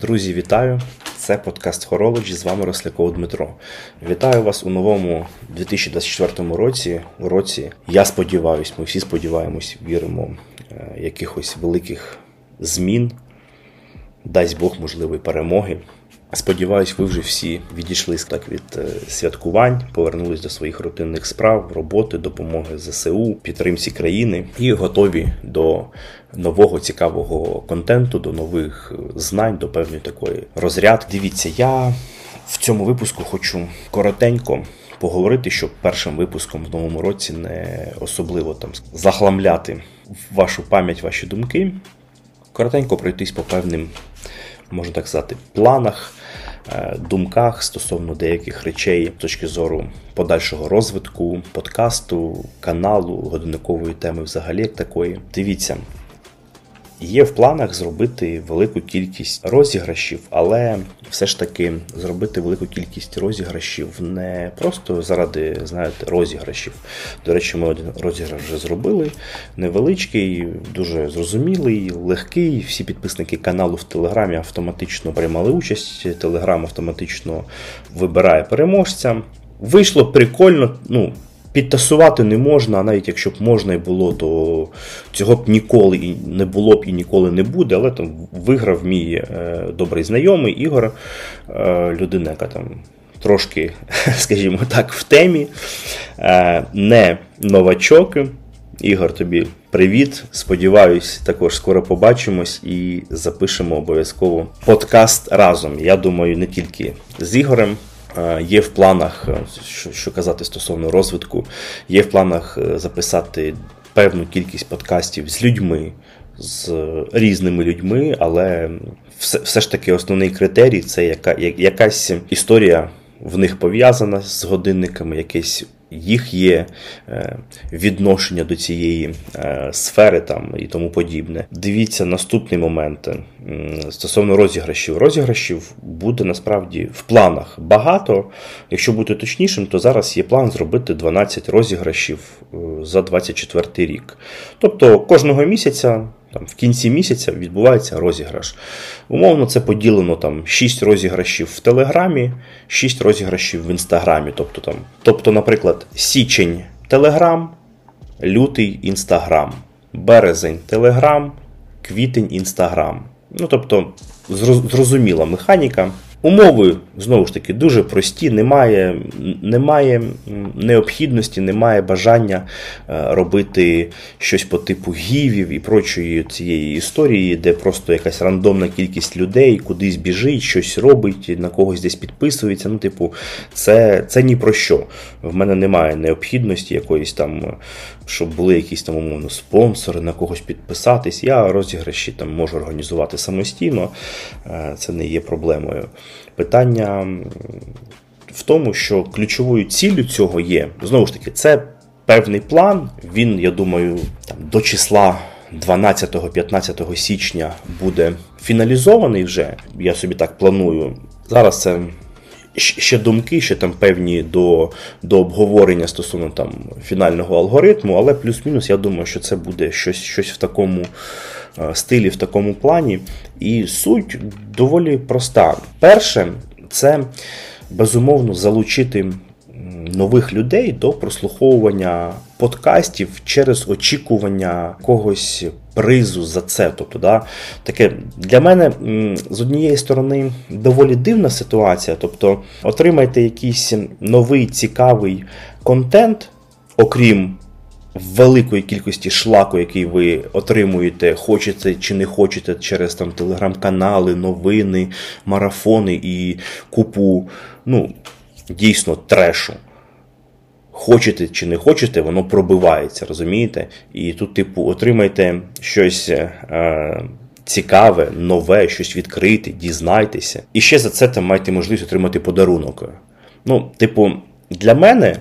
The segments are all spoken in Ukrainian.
Друзі, вітаю! Це подкаст Хорологі. З вами Росляков Дмитро. Вітаю вас у новому 2024 році. У році я сподіваюся, ми всі сподіваємось, віримо е, якихось великих змін. Дасть Бог можливої перемоги. Сподіваюсь, ви вже всі відійшли так від е, святкувань, повернулись до своїх рутинних справ, роботи, допомоги ЗСУ, підтримці країни і готові до нового цікавого контенту, до нових е, знань, до певної такої розрядки. Дивіться, я в цьому випуску хочу коротенько. Поговорити, щоб першим випуском в новому році не особливо там захламляти вашу пам'ять, ваші думки. Коротенько пройтись по певним, можна так сказати, планах, Е, думках стосовно деяких речей з точки зору подальшого розвитку, подкасту, каналу, годинникової теми взагалі як такої. Дивіться, Є в планах зробити велику кількість розіграшів, але все ж таки зробити велику кількість розіграшів не просто заради, знаєте, розіграшів. До речі, ми один розіграш вже зробили. Невеличкий, дуже зрозумілий, легкий. Всі підписники каналу в Телеграмі автоматично приймали участь. Телеграм автоматично вибирає переможця. Вийшло прикольно. ну, Підтасувати не можна, а навіть якщо б можна і було, то цього б ніколи і не було б і ніколи не буде. Але там виграв мій е, добрий знайомий Ігор, е, людина, яка там трошки, скажімо так, в темі, е, не новачок. Ігор, тобі привіт. Сподіваюсь, також скоро побачимось і запишемо обов'язково подкаст разом. Я думаю, не тільки з Ігорем. Є в планах, е, що, що казати стосовно розвитку, є в планах е, записати певну кількість подкастів з людьми, з різними людьми, але все все ж таки основний критерій це яка, якась історія в них пов'язана з годинниками, якесь їх є е, відношення до цієї е, сфери там і тому подібне. Дивіться наступний момент стосовно розіграшів. Розіграшів буде насправді в планах багато. Якщо бути точнішим, то зараз є план зробити 12 розіграшів е, за 24 рік. Тобто кожного місяця там В кінці місяця відбувається розіграш. Умовно, це поділено там 6 розіграшів в Телеграмі, 6 розіграшів в Інстаграмі. Тобто, там, тобто, наприклад, січень Телеграм, лютий Інстаграм, березень Телеграм, квітень Інстаграм. Ну, тобто, зрозуміла механіка. Умови, знову ж таки, дуже прості, немає немає необхідності, немає бажання е, робити щось по типу гівів і прочої цієї історії, де просто якась рандомна кількість людей кудись біжить, щось робить, на когось десь підписується. Ну, типу, це це ні про що. В мене немає необхідності якоїсь там, щоб були якісь там умовно спонсори, на когось підписатись. Я розіграші там можу організувати самостійно, е, це не є проблемою. Питання в тому, що ключовою ціллю цього є, знову ж таки, це певний план. Він, я думаю, там, до числа 12-15 січня буде фіналізований вже. Я собі так планую. Зараз це. Ще думки, ще там певні до до обговорення стосовно там фінального алгоритму, але плюс-мінус, я думаю, що це буде щось щось в такому Е, стилі в такому плані. І суть доволі проста. Перше, це безумовно залучити нових людей до прослуховування подкастів через очікування когось призу за це. Тобто, да, таке для мене з однієї сторони доволі дивна ситуація. Тобто, отримайте якийсь новий цікавий контент, окрім великої кількості шлаку, який ви отримуєте, хочете чи не хочете через там телеграм-канали, новини, марафони і купу, ну, дійсно трешу. Хочете чи не хочете, воно пробивається, розумієте? І тут, типу, отримайте щось е, цікаве, нове, щось відкрите, дізнайтеся. І ще за це там маєте можливість отримати подарунок. Ну, типу, для мене,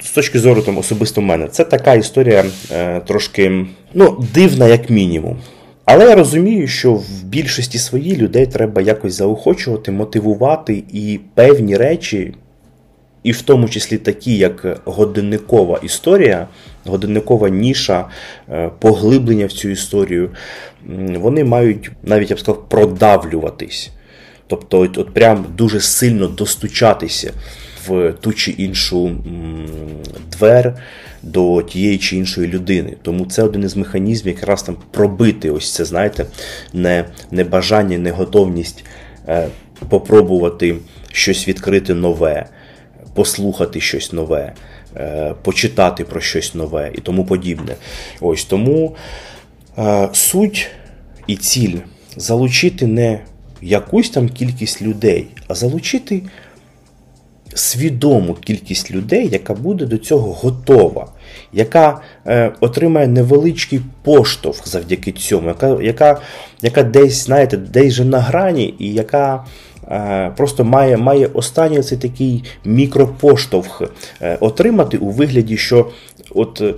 з точки зору там особисто мене, це така історія е, трошки ну, дивна, як мінімум. Але я розумію, що в більшості своїй людей треба якось заохочувати, мотивувати і певні речі, і в тому числі такі, як годинникова історія, годинникова ніша, е, поглиблення в цю історію, вони мають навіть я б сказав, продавлюватись. Тобто, от, от прям дуже сильно достучатися в ту чи іншу двер до тієї чи іншої людини. Тому це один із механізмів, якраз там пробити ось це, знаєте, не, не бажання, не готовність е, попробувати щось відкрити нове, послухати щось нове. Е, почитати про щось нове і тому подібне. Ось тому е, суть і ціль залучити не якусь там кількість людей, а залучити свідому кількість людей, яка буде до цього готова, яка е, отримає невеличкий поштовх завдяки цьому, яка яка, яка десь, знаєте, десь же на грані, і яка просто має має останній цей такий мікропоштовх е, отримати у вигляді, що от. Е,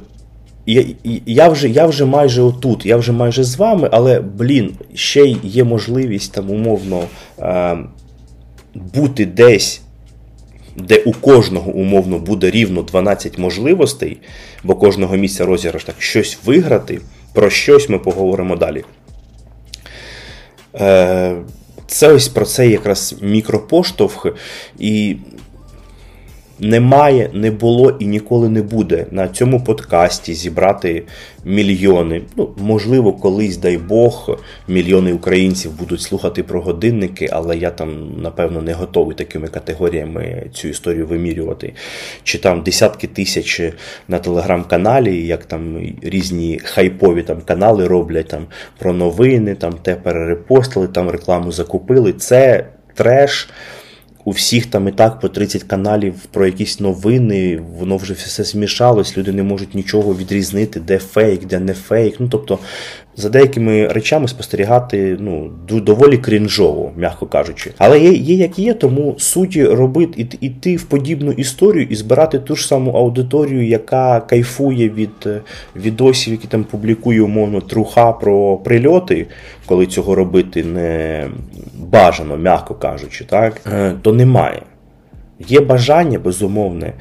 я я, вже я вже майже отут, я вже майже з вами, але, блін, ще є можливість там умовно е, бути десь де у кожного умовно буде рівно 12 можливостей, бо кожного місця розіграш так щось виграти, про щось ми поговоримо далі. Е, це ось про це якраз мікропоштовх. І немає, не було і ніколи не буде на цьому подкасті зібрати мільйони. Ну, можливо, колись, дай Бог, мільйони українців будуть слухати про годинники, але я там, напевно, не готовий такими категоріями цю історію вимірювати. Чи там десятки тисяч на телеграм-каналі, як там різні хайпові там канали роблять там про новини, там те перерепостили, там рекламу закупили. Це треш у всіх там і так по 30 каналів про якісь новини, воно вже все змішалось, люди не можуть нічого відрізнити, де фейк, де не фейк. Ну тобто за деякими речами спостерігати ну, доволі крінжово, м'яко кажучи. Але є, є як є, тому суті робити іти в подібну історію і збирати ту ж саму аудиторію, яка кайфує від е, відосів, які там публікує умовно труха про прильоти, коли цього робити не бажано, м'яко кажучи, так, е, то немає. Є бажання безумовне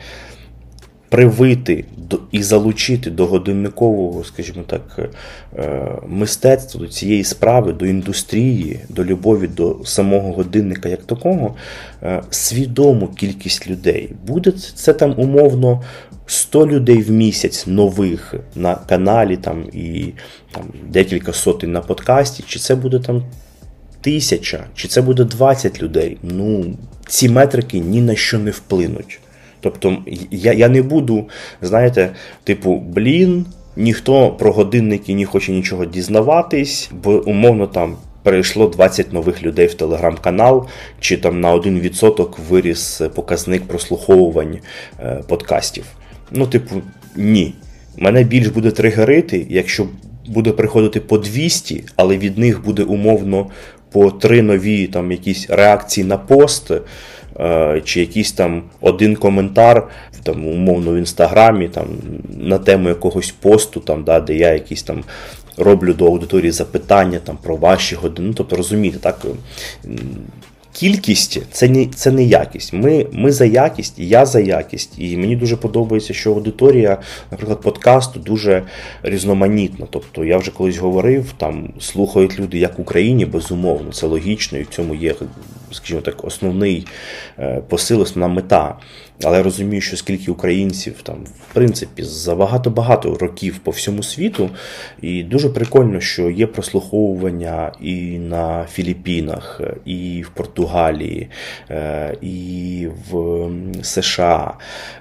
привити і залучити до годинникового, скажімо так, е, мистецтва, до цієї справи, до індустрії, до любові до самого годинника як такого, е, свідому кількість людей. Буде це там умовно 100 людей в місяць нових на каналі там і там декілька сотень на подкасті, чи це буде там тисяча, чи це буде 20 людей. Ну, ці метрики ні на що не вплинуть. Тобто я я не буду, знаєте, типу, блін, ніхто про годинники не хоче нічого дізнаватись, бо умовно там. Перейшло 20 нових людей в телеграм-канал, чи там на 1% виріс показник прослуховувань е, подкастів. Ну, типу, ні. Мене більш буде тригерити, якщо буде приходити по 200, але від них буде умовно по три нові там якісь реакції на пост. Е, чи якийсь там один коментар там, умовно в інстаграмі там, на тему якогось посту, там, да, де я якісь там роблю до аудиторії запитання там, про ваші години. Ну, Тобто розумієте, так, кількість це не це не якість. Ми ми за якість, я за якість. І мені дуже подобається, що аудиторія, наприклад, подкасту дуже різноманітна. Тобто, я вже колись говорив, там слухають люди як в Україні, безумовно, це логічно, і в цьому є, скажімо так, основний е, посил, основна мета. Але я розумію, що скільки українців там, в принципі, за багато-багато років по всьому світу, і дуже прикольно, що є прослуховування і на Філіппінах, і в Португалії, е, і в США.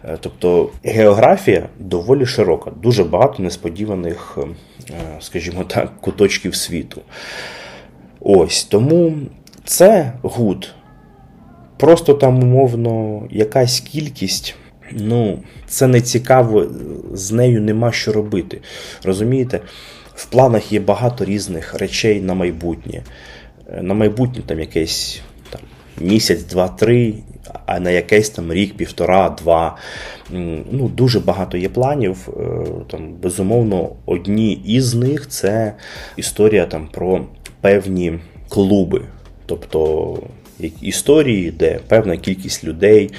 Е, тобто географія доволі широка, дуже багато несподіваних, е, скажімо так, куточків світу. Ось тому це good. Просто там, умовно, якась кількість. Ну, це не цікаво, з нею нема що робити. Розумієте? В планах є багато різних речей на майбутнє. На майбутнє там якесь там, місяць, два-три, а на якийсь там рік, півтора, два. Ну, Дуже багато є планів. Е, там, Безумовно, одні із них це історія там, про певні клуби. Тобто історії, де певна кількість людей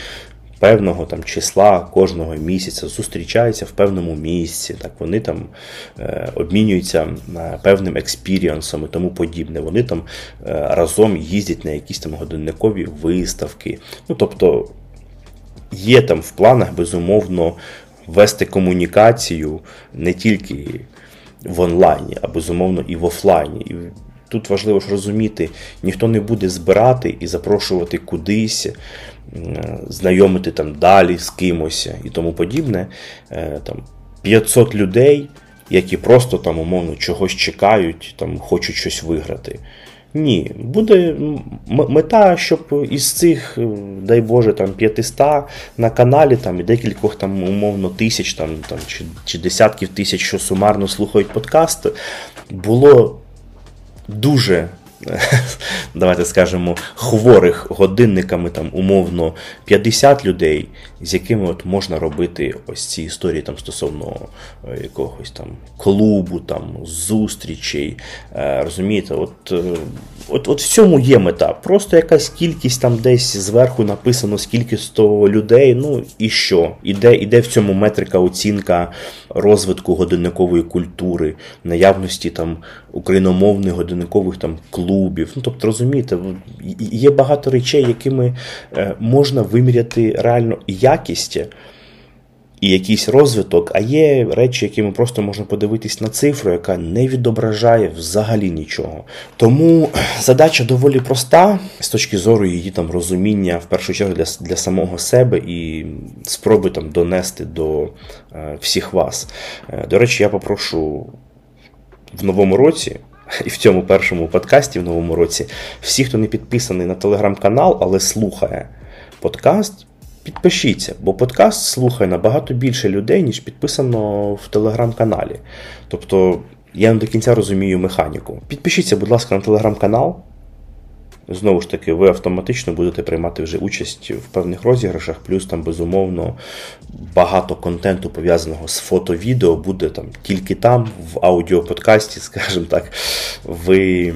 певного там числа кожного місяця зустрічаються в певному місці. Так вони там е, обмінюються е, певним експіріансом і тому подібне. Вони там е, разом їздять на якісь там годинникові виставки. Ну тобто є там в планах безумовно вести комунікацію не тільки в онлайні, а безумовно і в офлайні. Тут важливо ж розуміти, ніхто не буде збирати і запрошувати кудись, знайомити там далі з кимось і тому подібне. Е, там 500 людей, які просто там умовно чогось чекають, там хочуть щось виграти. Ні, буде мета, щоб із цих, е, дай Боже, там 500 на каналі там і декількох там умовно тисяч там, там чи, чи десятків тисяч, що сумарно слухають подкаст, було дуже давайте скажемо, хворих годинниками, там умовно 50 людей, з якими от можна робити ось ці історії там стосовно е, якогось там клубу, там зустрічей. Е, розумієте, от, е, от, от в цьому є мета. Просто якась кількість там десь зверху написано, скільки 100 людей. Ну і що? Іде, іде в цьому метрика оцінка розвитку годинникової культури, наявності там україномовних годинникових там клубів. Ну, Тобто, розумієте, є багато речей, якими е, можна виміряти реально якість. І якийсь розвиток, а є речі, якими просто можна подивитись на цифру, яка не відображає взагалі нічого. Тому задача доволі проста з точки зору її там розуміння, в першу чергу для для самого себе і спроби там донести до е, всіх вас. Е, до речі, я попрошу в новому році. І в цьому першому подкасті в новому році всі, хто не підписаний на телеграм-канал, але слухає подкаст, підпишіться, бо подкаст слухає набагато більше людей, ніж підписано в телеграм-каналі. Тобто я не до кінця розумію механіку. Підпишіться, будь ласка, на телеграм-канал. Знову ж таки, ви автоматично будете приймати вже участь в певних розіграшах, плюс там, безумовно, багато контенту пов'язаного з фото-відео буде там тільки там, в аудіоподкасті, скажімо так, ви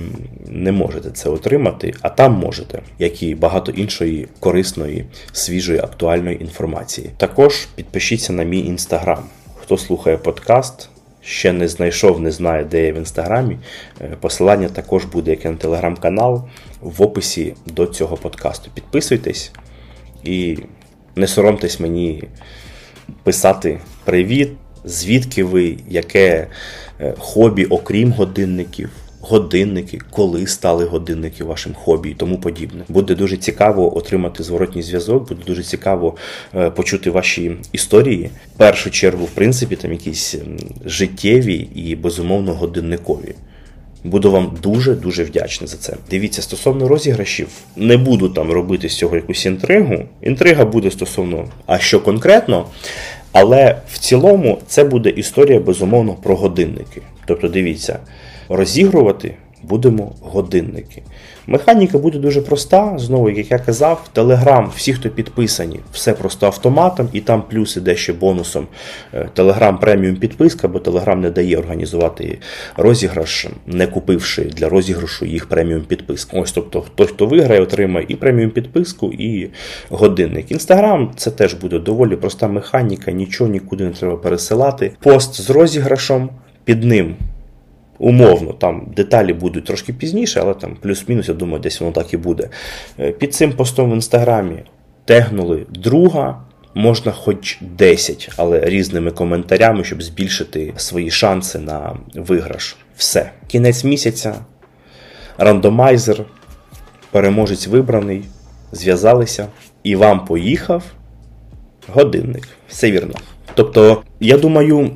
не можете це отримати, а там можете, як і багато іншої корисної, свіжої, актуальної інформації. Також підпишіться на мій інстаграм. Хто слухає подкаст, ще не знайшов, не знає, де я в інстаграмі. Е, посилання також буде як і на телеграм-канал в описі до цього подкасту. Підписуйтесь і не соромтесь мені писати привіт, звідки ви, яке е, хобі, окрім годинників годинники, коли стали годинники вашим хобі і тому подібне. Буде дуже цікаво отримати зворотній зв'язок, буде дуже цікаво е, почути ваші історії. В першу чергу, в принципі, там якісь життєві і безумовно годинникові. Буду вам дуже-дуже вдячний за це. Дивіться, стосовно розіграшів, не буду там робити з цього якусь інтригу. Інтрига буде стосовно, а що конкретно. Але в цілому це буде історія безумовно про годинники. Тобто, дивіться, розігрувати будемо годинники. Механіка буде дуже проста. Знову, як я казав, Телеграм, всі, хто підписані, все просто автоматом, і там плюс іде ще бонусом Телеграм преміум підписка, бо Телеграм не дає організувати розіграш, не купивши для розіграшу їх преміум підписку. Ось, тобто, той, хто виграє, отримає і преміум підписку, і годинник. Інстаграм це теж буде доволі проста механіка, нічого нікуди не треба пересилати. Пост з розіграшом. Під ним Умовно, там деталі будуть трошки пізніше, але там плюс-мінус, я думаю, десь воно так і буде. Е, під цим постом в інстаграмі тегнули друга, можна хоч 10, але різними коментарями, щоб збільшити свої шанси на виграш. Все. Кінець місяця, рандомайзер, переможець вибраний, зв'язалися, і вам поїхав годинник. Все вірно. Тобто, я думаю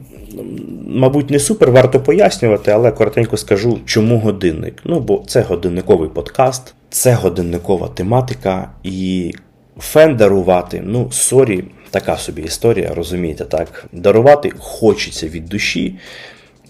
мабуть, не супер варто пояснювати, але коротенько скажу, чому годинник. Ну, бо це годинниковий подкаст, це годинникова тематика, і фен дарувати, ну, sorry, така собі історія, розумієте, так. Дарувати хочеться від душі.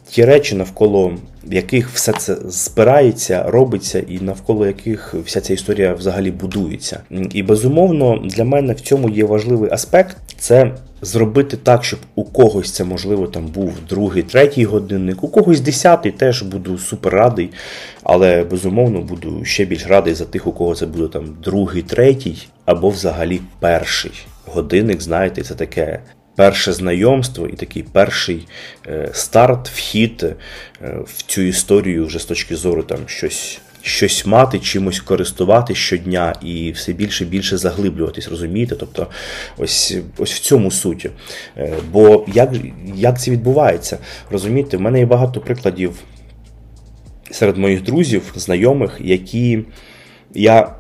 Ті речі, навколо яких все це збирається, робиться, і навколо яких вся ця історія взагалі будується. І безумовно для мене в цьому є важливий аспект це зробити так, щоб у когось це, можливо, там був другий, третій годинник, у когось десятий, теж буду супер радий. Але безумовно буду ще більш радий за тих, у кого це буде там другий, третій або взагалі перший годинник, знаєте, це таке перше знайомство і такий перший е, старт, вхід е, в цю історію вже з точки зору там щось. Щось мати, чимось користувати щодня і все більше і більше заглиблюватись, розумієте? Тобто, ось ось в цьому суті. Е, бо як як це відбувається? Розумієте, в мене є багато прикладів серед моїх друзів, знайомих, які я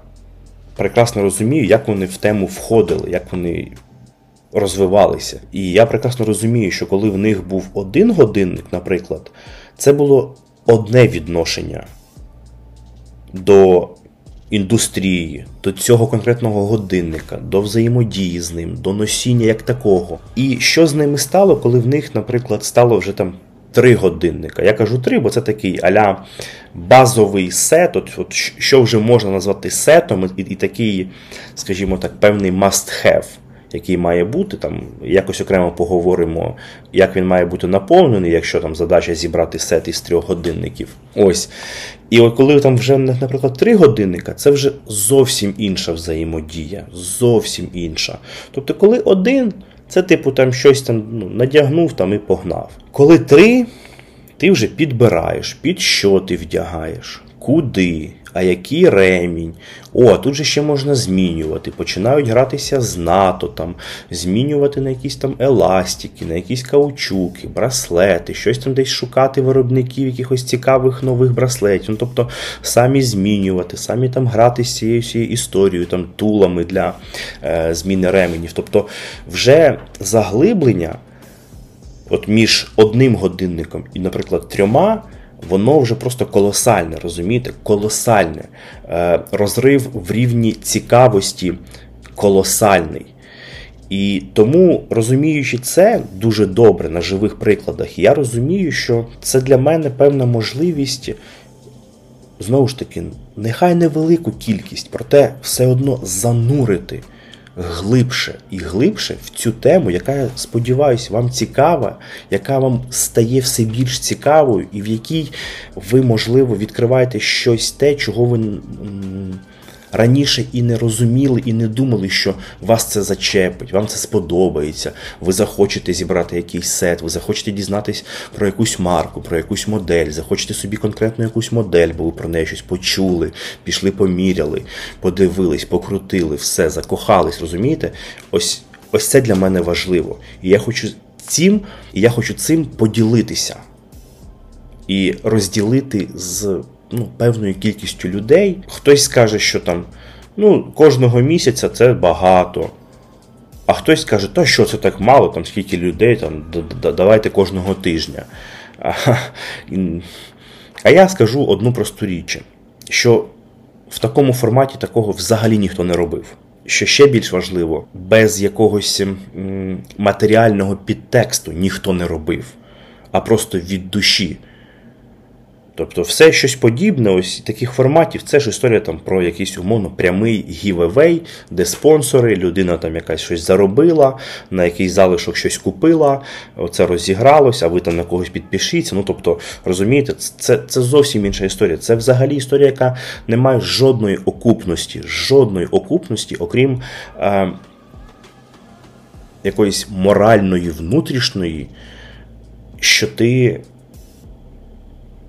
прекрасно розумію, як вони в тему входили, як вони розвивалися. І я прекрасно розумію, що коли в них був один годинник, наприклад, це було одне відношення до індустрії, до цього конкретного годинника, до взаємодії з ним, до носіння як такого. І що з ними стало, коли в них, наприклад, стало вже там. Три годинника. Я кажу три, бо це такий аля базовий сет, от, от що вже можна назвати сетом, і, і такий, скажімо так, певний must-have який має бути. Там Якось окремо поговоримо, як він має бути наповнений, якщо там задача зібрати сет із трьох годинників. Ось. І коли там вже, наприклад, три годинника, це вже зовсім інша взаємодія. Зовсім інша. Тобто, коли один, це типу там щось там ну, надягнув там і погнав. Коли три, ти вже підбираєш, під що ти вдягаєш, куди, а який ремінь. О, тут же ще можна змінювати. Починають гратися з НАТО, там, змінювати на якісь там еластики, на якісь каучуки, браслети, щось там десь шукати виробників, якихось цікавих нових браслетів. Ну, Тобто самі змінювати, самі там грати з цією всією історією, там, тулами для е, зміни ременів. Тобто вже заглиблення от між одним годинником і, наприклад, трьома воно вже просто колосальне, розумієте? Колосальне. Е, розрив в рівні цікавості колосальний. І тому, розуміючи це дуже добре на живих прикладах, я розумію, що це для мене певна можливість, знову ж таки, нехай невелику кількість, проте все одно занурити глибше і глибше в цю тему, яка, я сподіваюся, вам цікава, яка вам стає все більш цікавою, і в якій ви, можливо, відкриваєте щось те, чого ви раніше і не розуміли, і не думали, що вас це зачепить, вам це сподобається. Ви захочете зібрати якийсь сет, ви захочете дізнатись про якусь марку, про якусь модель, захочете собі конкретну якусь модель, бо ви про неї щось почули, пішли, поміряли, подивились, покрутили, все, закохались, розумієте? Ось, Ось це для мене важливо. І я хочу цим, і я хочу цим поділитися. І розділити з ну, певною кількістю людей. Хтось скаже, що там ну, кожного місяця це багато. А хтось скаже, то що це так мало, там скільки людей, там, давайте кожного тижня. А я скажу одну просту річ, що в такому форматі такого взагалі ніхто не робив. Що ще більш важливо, без якогось матеріального підтексту ніхто не робив, а просто від душі. Тобто все щось подібне, ось таких форматів, це ж історія там про якийсь умовно прямий giveaway, де спонсори, людина там якась щось заробила, на якийсь залишок щось купила, оце розігралося, а ви там на когось підпишіться. Ну тобто, розумієте, це це зовсім інша історія. Це взагалі історія, яка не має жодної окупності, жодної окупності, окрім е, якоїсь моральної, внутрішньої, що ти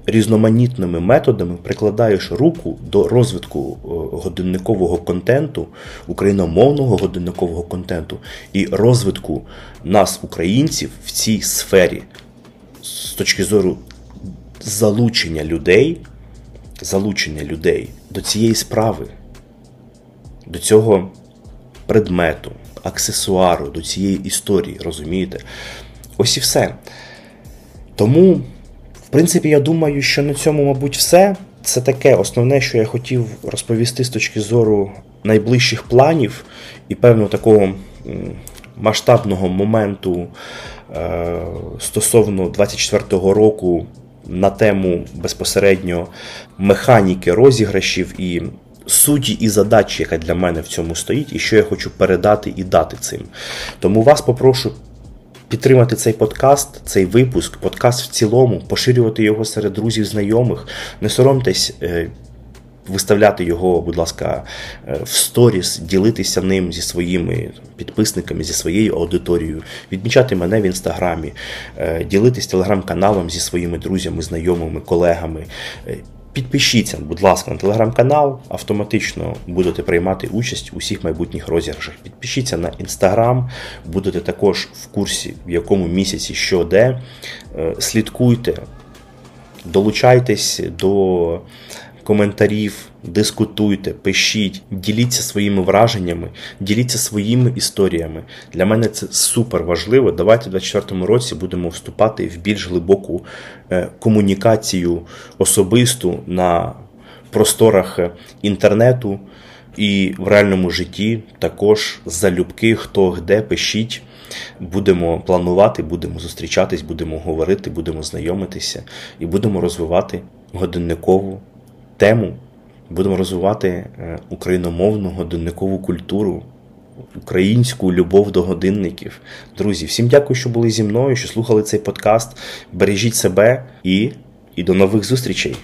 різноманітними методами прикладаєш руку до розвитку е, годинникового контенту, україномовного годинникового контенту і розвитку нас, українців, в цій сфері з точки зору залучення людей, залучення людей до цієї справи, до цього предмету, аксесуару, до цієї історії, розумієте? Ось і все. Тому. Принципі, я думаю, що на цьому, мабуть, все. Це таке основне, що я хотів розповісти з точки зору найближчих планів і певного такого масштабного моменту е, стосовно 24-го року на тему безпосередньо механіки розіграшів і суті і задачі, яка для мене в цьому стоїть, і що я хочу передати і дати цим. Тому вас попрошу підтримати цей подкаст, цей випуск, подкаст в цілому, поширювати його серед друзів, знайомих. Не соромтесь. Е, виставляти його, будь ласка, е, в сторіс, ділитися ним зі своїми підписниками, зі своєю аудиторією, відмічати мене в інстаграмі, е, ділитись телеграм-каналом зі своїми друзями, знайомими, колегами. Підпишіться, будь ласка, на телеграм-канал, автоматично будете приймати участь у всіх майбутніх розіграшах. Підпишіться на інстаграм, будете також в курсі, в якому місяці що де. Е, Слідкуйте, долучайтесь до коментарів, дискутуйте, пишіть, діліться своїми враженнями, діліться своїми історіями. Для мене це супер важливо. Давайте в 2024 році будемо вступати в більш глибоку е, комунікацію особисту на просторах е, інтернету. І в реальному житті також залюбки, хто де пишіть. Будемо планувати, будемо зустрічатись, будемо говорити, будемо знайомитися і будемо розвивати годинникову тему. Будемо розвивати е, україномовну годинникову культуру, українську любов до годинників. Друзі, всім дякую, що були зі мною, що слухали цей подкаст. Бережіть себе і, і до нових зустрічей!